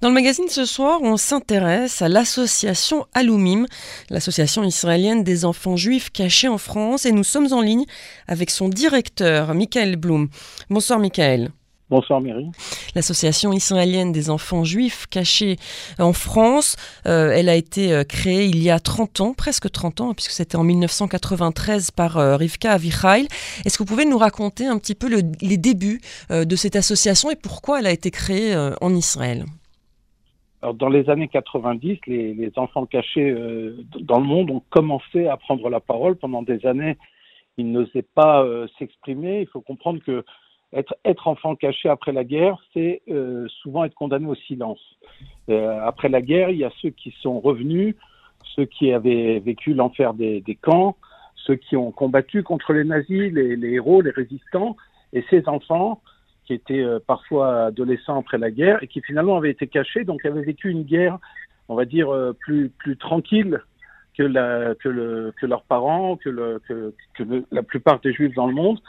Dans le magazine ce soir, on s'intéresse à l'association Aloumim, l'association israélienne des enfants juifs cachés en France, et nous sommes en ligne avec son directeur, Michael Blum. Bonsoir Michael. Bonsoir Mary. L'association israélienne des enfants juifs cachés en France, euh, elle a été euh, créée il y a 30 ans, presque 30 ans, puisque c'était en 1993 par euh, Rivka Avichail. Est-ce que vous pouvez nous raconter un petit peu les débuts de cette association et pourquoi elle a été créée en Israël? Dans les années 90, les, enfants cachés dans le monde ont commencé à prendre la parole. Pendant des années, ils n'osaient pas s'exprimer. Il faut comprendre que être, enfant caché après la guerre, c'est euh, souvent être condamné au silence. Euh, après la guerre, il y a ceux qui sont revenus, ceux qui avaient vécu l'enfer des, des, camps, ceux qui ont combattu contre les nazis, les, les héros, les résistants, et ces enfants qui étaient euh, parfois adolescents après la guerre et qui finalement avaient été cachés, donc avaient vécu une guerre, on va dire, euh, plus, plus tranquille que, que, le, que leurs parents, que, la plupart des juifs dans le monde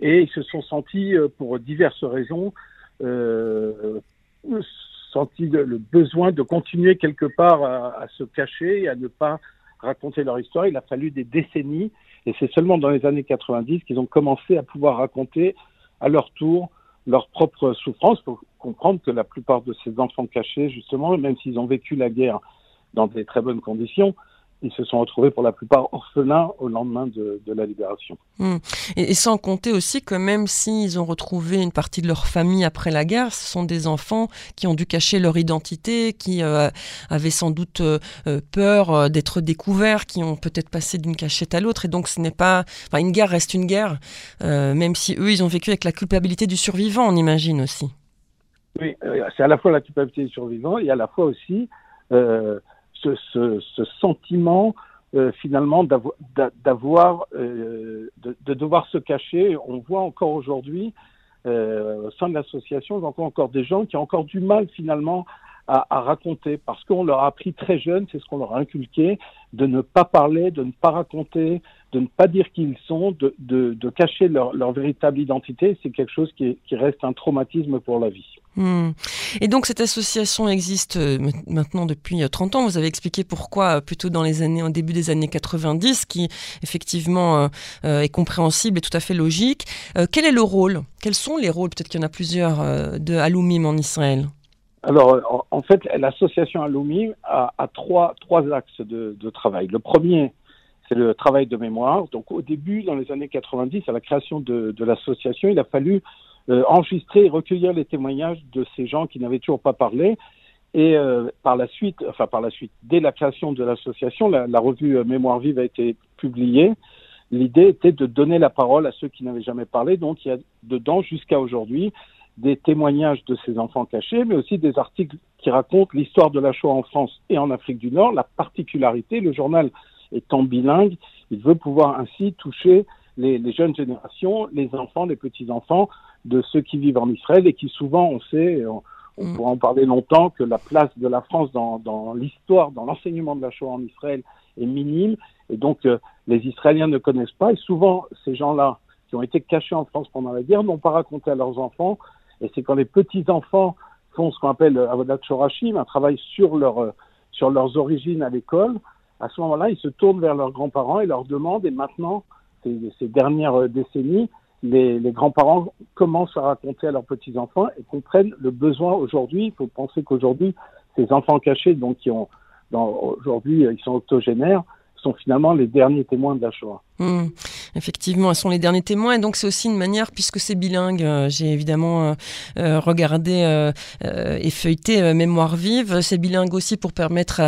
et ils se sont sentis, euh, pour diverses raisons, euh, senti le besoin de continuer quelque part à, se cacher et à ne pas raconter leur histoire. Il a fallu des décennies, et c'est seulement dans les années 90 qu'ils ont commencé à pouvoir raconter à leur tour leur propre souffrance. pour comprendre que la plupart de ces enfants cachés, justement, même s'ils ont vécu la guerre dans des très bonnes conditions, ils se sont retrouvés pour la plupart orphelins au lendemain de, la libération. Hmm. Et, sans compter aussi que même s'ils ont retrouvé une partie de leur famille après la guerre, ce sont des enfants qui ont dû cacher leur identité, qui euh, avaient sans doute euh, euh, peur d'être découverts, qui ont peut-être passé d'une cachette à l'autre. Et donc ce n'est pas... Enfin, une guerre reste une guerre, même si eux, ils ont vécu avec la culpabilité du survivant, on imagine aussi. Oui, c'est à la fois la culpabilité du survivant et à la fois aussi ce, ce, sentiment euh, finalement d'avoir euh, de, de, devoir se cacher. On voit encore aujourd'hui euh, au sein de l'association, on encore des gens qui ont encore du mal finalement à, à raconter parce qu'on leur a appris très jeune, c'est ce qu'on leur a inculqué, de ne pas parler, de ne pas raconter, de ne pas dire qui ils sont, de, de, de cacher leur, leur, véritable identité. C'est quelque chose qui, qui, reste un traumatisme pour la vie. Hmm. Et donc cette association existe euh, maintenant depuis 30 euh, ans. Vous avez expliqué pourquoi euh, plutôt dans les années, au début des années 90, qui effectivement est compréhensible et tout à fait logique. Quel est le rôle? Quels sont les rôles? Peut-être qu'il y en a plusieurs euh, de Aloumim en Israël. Alors, en, fait, l'association Aloumim a, trois, axes de, travail. Le premier, c'est le travail de mémoire. Donc, au début, dans les années 90, à la création de l'association, il a fallu euh, enregistrer et recueillir les témoignages de ces gens qui n'avaient toujours pas parlé. Et euh, par la suite, enfin par la suite, dès la création de l'association, la, revue euh, Mémoire vive a été publiée. L'idée était de donner la parole à ceux qui n'avaient jamais parlé. Donc, il y a dedans, jusqu'à aujourd'hui, des témoignages de ces enfants cachés, mais aussi des articles qui racontent l'histoire de la Shoah en France et en Afrique du Nord. La particularité, le journal étant bilingue, il veut pouvoir ainsi toucher les jeunes générations, les enfants, les petits-enfants de ceux qui vivent en Israël et qui souvent, on sait, on, on mm. pourra en parler longtemps, que la place de la France dans, dans l'histoire, dans l'enseignement de la Shoah en Israël est minime. Et donc, euh, les Israéliens ne connaissent pas. Et souvent, ces gens-là, qui ont été cachés en France pendant la guerre, n'ont pas raconté à leurs enfants. Et c'est quand les petits-enfants font ce qu'on appelle euh, Avodat Shorashim, un travail sur, leur, euh, sur leurs origines à l'école, à ce moment-là, ils se tournent vers leurs grands-parents et leur demandent, et maintenant, ces, ces dernières décennies, les, les grands-parents commencent à raconter à leurs petits-enfants et comprennent le besoin aujourd'hui. Il faut penser qu'aujourd'hui, ces enfants cachés, donc qui ont, aujourd'hui, ils sont octogénaires, sont finalement les derniers témoins de la Shoah. Mmh. Effectivement, elles sont les derniers témoins. Et donc, c'est aussi une manière, puisque c'est bilingue, euh, j'ai évidemment euh, euh, regardé et feuilleté Mémoire vive. C'est bilingue aussi pour permettre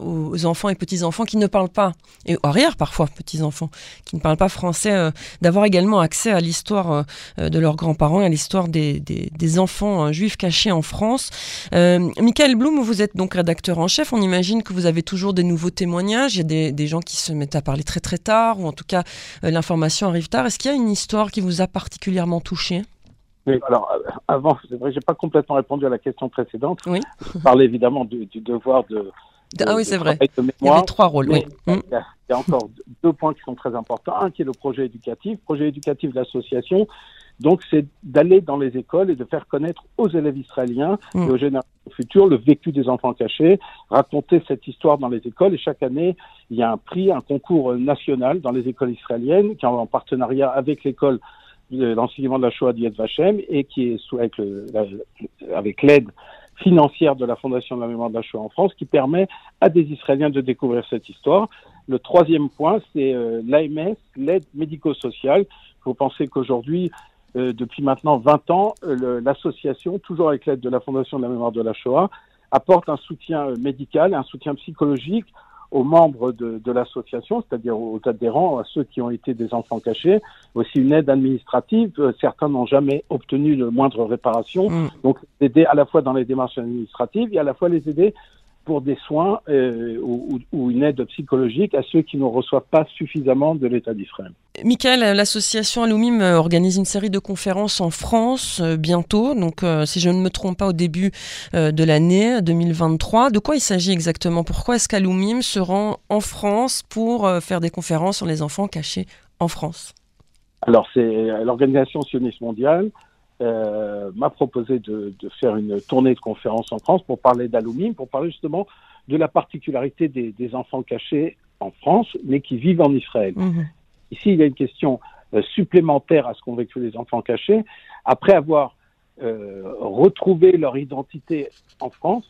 aux enfants et petits-enfants qui ne parlent pas, et arrière parfois, petits-enfants, qui ne parlent pas français, d'avoir également accès à l'histoire de leurs grands-parents et à l'histoire des, des, enfants juifs cachés en France. Michael Blum, vous êtes donc rédacteur en chef. On imagine que vous avez toujours des nouveaux témoignages. Il y a des, des gens qui se mettent à parler très très tard, ou en tout cas euh, l'information arrive tard. Est-ce qu'il y a une histoire qui vous a particulièrement touché? Oui, alors euh, avant, c'est vrai, j'ai pas complètement répondu à la question précédente. Oui. Je parlais évidemment du, du devoir de, de, ah oui, c'est vrai. Il y avait trois rôles. Oui. Il, y a, il y a encore deux points qui sont très importants. Un qui est le projet éducatif. Projet éducatif de l'association, Donc, c'est d'aller dans les écoles et de faire connaître aux élèves israéliens Mm. et aux générations futures le vécu des enfants cachés, raconter cette histoire dans les écoles. Et chaque année, il y a un prix, un concours national dans les écoles israéliennes, qui est en partenariat avec l'école de l'enseignement de la Shoah d'Yad Vashem et qui est sous, avec le- la- avec l'aide financière de la Fondation de la mémoire de la Shoah en France, qui permet à des Israéliens de découvrir cette histoire. Le troisième point, c'est euh, l'AMS, l'aide médico-sociale. Il faut penser qu'aujourd'hui, euh, depuis maintenant 20 ans, euh, l'association, toujours avec l'aide de la Fondation de la mémoire de la Shoah, apporte un soutien euh, médical, un soutien psychologique aux membres de, de l'association, c'est-à-dire aux adhérents, à ceux qui ont été des enfants cachés, aussi une aide administrative. Certains n'ont jamais obtenu de moindre réparation. Mm. Donc, aider à la fois dans les démarches administratives et à la fois les aider pour des soins euh, ou, une aide psychologique à ceux qui ne reçoivent pas suffisamment de l'État d'Israël. Michael, l'association Alumim euh, organise une série de conférences en France euh, bientôt, donc euh, si je ne me trompe pas au début de l'année 2023. De quoi il s'agit exactement? Pourquoi est-ce qu'Alumim se rend en France pour faire des conférences sur les enfants cachés en France? Alors, c'est l'organisation sioniste mondiale euh, m'a proposé de, de faire une tournée de conférences en France pour parler d'Alumim, pour parler justement de la particularité des, des enfants cachés en France, mais qui vivent en Israël. Mhm. Ici, il y a une question euh, supplémentaire à ce qu'ont vécu les enfants cachés. Après avoir euh, retrouvé leur identité en France,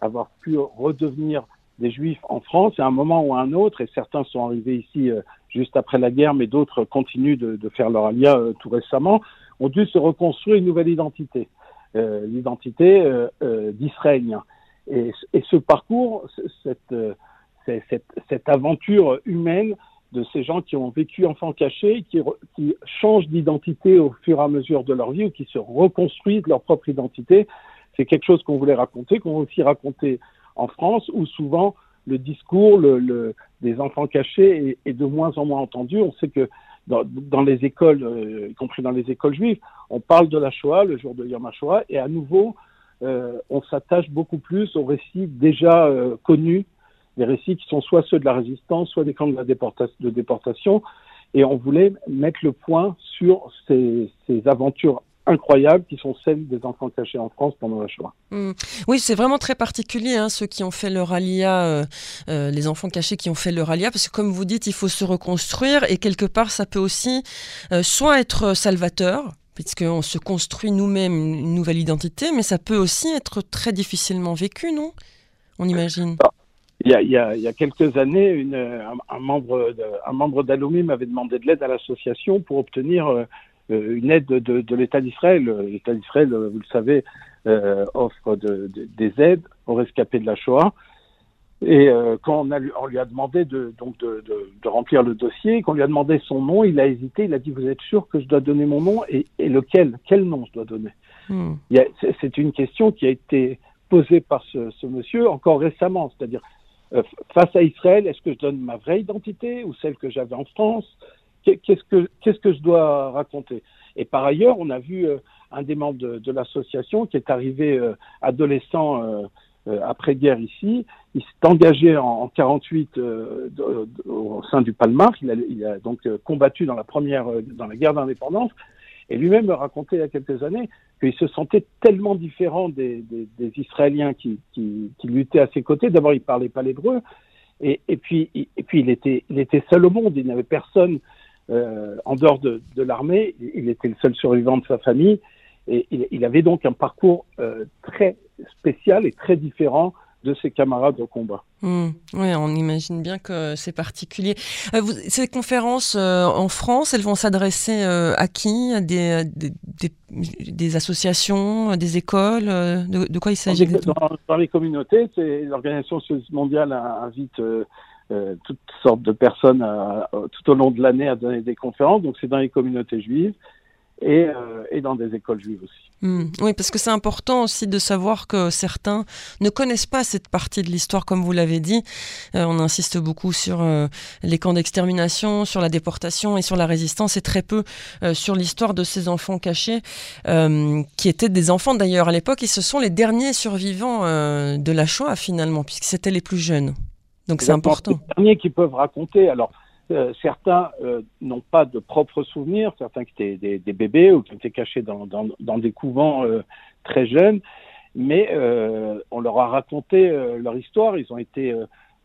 avoir pu redevenir des juifs en France, à un moment ou à un autre, et certains sont arrivés ici juste après la guerre, mais d'autres continuent de, de faire leur alia tout récemment, ont dû se reconstruire une nouvelle identité, euh, l'identité euh, euh. Et, ce parcours, cette, euh, cette, cette aventure humaine de ces gens qui ont vécu enfants cachés, qui, qui changent d'identité au fur et à mesure de leur vie ou qui se reconstruisent leur propre identité. C'est quelque chose qu'on voulait raconter, qu'on veut aussi raconter en France, où souvent le discours le, le, des enfants cachés est, est de moins en moins entendu. On sait que dans, les écoles, euh, y compris dans les écoles juives, on parle de la Shoah, le jour de Yom HaShoah, et à nouveau, euh, on s'attache beaucoup plus aux récits déjà euh, connus des récits qui sont soit ceux de la résistance, soit des camps de, la de déportation. Et on voulait mettre le point sur ces aventures incroyables qui sont celles des enfants cachés en France pendant la Shoah. Mm. Oui, c'est vraiment très particulier, hein, ceux qui ont fait leur alia, euh, euh, les enfants cachés qui ont fait leur alia, parce que comme vous dites, il faut se reconstruire et quelque part, ça peut aussi euh, soit être salvateur, puisqu'on se construit nous-mêmes une nouvelle identité, mais ça peut aussi être très difficilement vécu, non? On imagine. Il y, a, il, y a, il y a, quelques années, une, un, un, membre de, un membre m'avait demandé de l'aide à l'association pour obtenir une aide de, l'État d'Israël. L'État d'Israël, vous le savez, euh, offre de, des aides aux rescapés de la Shoah. Et euh, quand on, a, on, lui a demandé de, donc de, de, remplir le dossier, qu'on lui a demandé son nom, il a hésité. Il a dit Vous êtes sûr que je dois donner mon nom et, et lequel? Quel nom je dois donner? Hmm. C'est une question qui a été posée par ce, ce monsieur encore récemment. C'est-à-dire, euh, face à Israël, est-ce que je donne ma vraie identité ou celle que j'avais en France? Qu'est-ce que je dois raconter? Et par ailleurs, on a vu euh, un des membres de, l'association qui est arrivé euh, adolescent euh, après-guerre ici. Il s'est engagé en, en 48 de, de, au sein du Palmar. Il a, donc combattu dans la première dans la guerre d'indépendance. Et lui-même me racontait il y a quelques années qu'il se sentait tellement différent des, Israéliens qui, luttaient à ses côtés. D'abord, il parlait pas l'hébreu, et, puis, il était seul au monde. Il n'avait personne euh, en dehors de, de l'armée. Il était le seul survivant de sa famille, et il, il avait donc un parcours euh, très spécial et très différent de ses camarades au combat. Mmh, oui, on imagine bien que c'est particulier. Euh, vous, ces conférences euh, en France, elles vont s'adresser euh, à qui? À des, des, des, des, associations, des écoles de, de, quoi il s'agit? Dans, dans, les communautés, l'Organisation mondiale invite toutes sortes de personnes à, tout au long de l'année à donner des conférences. Donc c'est dans les communautés juives. Et, euh, et, dans des écoles juives aussi. Mmh. Oui, parce que c'est important aussi de savoir que certains ne connaissent pas cette partie de l'histoire, comme vous l'avez dit. Euh, on insiste beaucoup sur euh, les camps d'extermination, sur la déportation et sur la résistance, et très peu euh, sur l'histoire de ces enfants cachés, euh, qui étaient des enfants d'ailleurs à l'époque, et ce sont les derniers survivants euh, de la Shoah finalement, puisque c'était les plus jeunes. Donc c'est important. Les derniers qui peuvent raconter. Alors, euh, certains euh, n'ont pas de propres souvenirs, certains qui étaient des, des bébés ou qui étaient cachés dans, dans, dans des couvents euh, très jeunes, mais on leur a raconté leur histoire. Ils ont été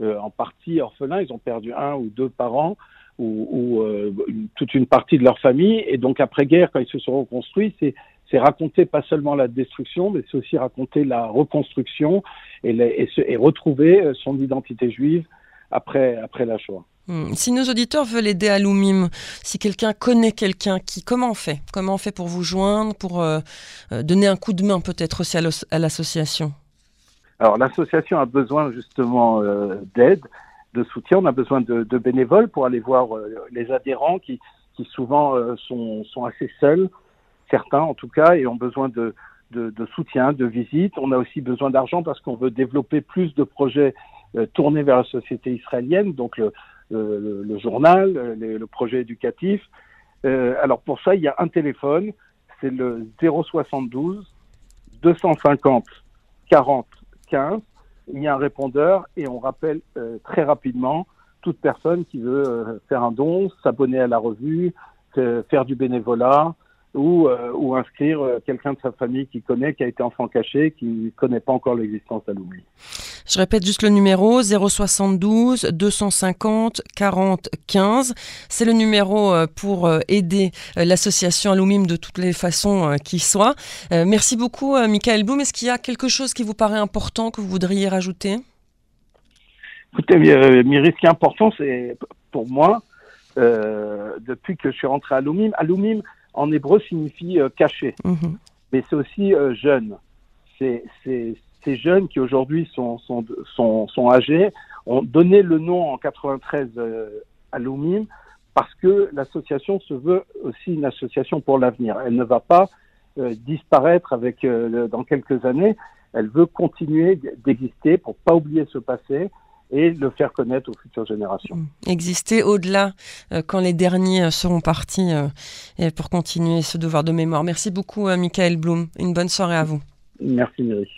en partie orphelins, ils ont perdu un ou deux parents ou, ou toute une partie de leur famille, et donc après-guerre, quand ils se sont reconstruits, c'est c'est raconter pas seulement la destruction, mais c'est aussi raconter la reconstruction et, et, et retrouver son identité juive après, après la Shoah. Hmm. Si nos auditeurs veulent aider à Loumim, si quelqu'un connaît quelqu'un qui, comment on fait? Comment on fait pour vous joindre, pour euh, euh, donner un coup de main peut-être aussi à l'association? Alors l'association a besoin justement euh, d'aide, de soutien. On a besoin de, de bénévoles pour aller voir les adhérents qui, qui souvent sont, sont, assez seuls, certains en tout cas, et ont besoin de, soutien, de visite. On a aussi besoin d'argent parce qu'on veut développer plus de projets tournés vers la société israélienne. Donc le, journal, le, le, projet éducatif. Euh, alors pour ça, il y a un téléphone, c'est le 072 250 40 15. Il y a un répondeur et on rappelle euh, très rapidement toute personne qui veut euh, faire un don, s'abonner à la revue, faire du bénévolat, ou, euh, ou inscrire euh, quelqu'un de sa famille qui connaît, qui a été enfant caché, qui ne connaît pas encore l'existence l'oubli. Je répète juste le numéro 072 250 40 15. C'est le numéro euh, pour aider l'association Alumim de toutes les façons qui soit. Merci beaucoup, Michael Blum. Est-ce qu'il y a quelque chose qui vous paraît important que vous voudriez rajouter? Écoutez, Myri, ce qui est important, c'est pour moi, euh, depuis que je suis rentré à Alumim, Alumim, en hébreu signifie euh, caché, mhm. mais c'est aussi euh, jeune. C'est ces jeunes qui aujourd'hui sont, sont, sont, sont, âgés ont donné le nom en 93 euh, à Lumim parce que l'association se veut aussi une association pour l'avenir. Elle ne va pas euh, disparaître avec dans quelques années. Elle veut continuer d'exister pour pas oublier ce passé et le faire connaître aux futures générations. Mm. Exister au-delà euh, quand les derniers euh, seront partis euh, et pour continuer ce devoir de mémoire. Merci beaucoup, Michael Blum. Une bonne soirée à vous. Merci, Miri.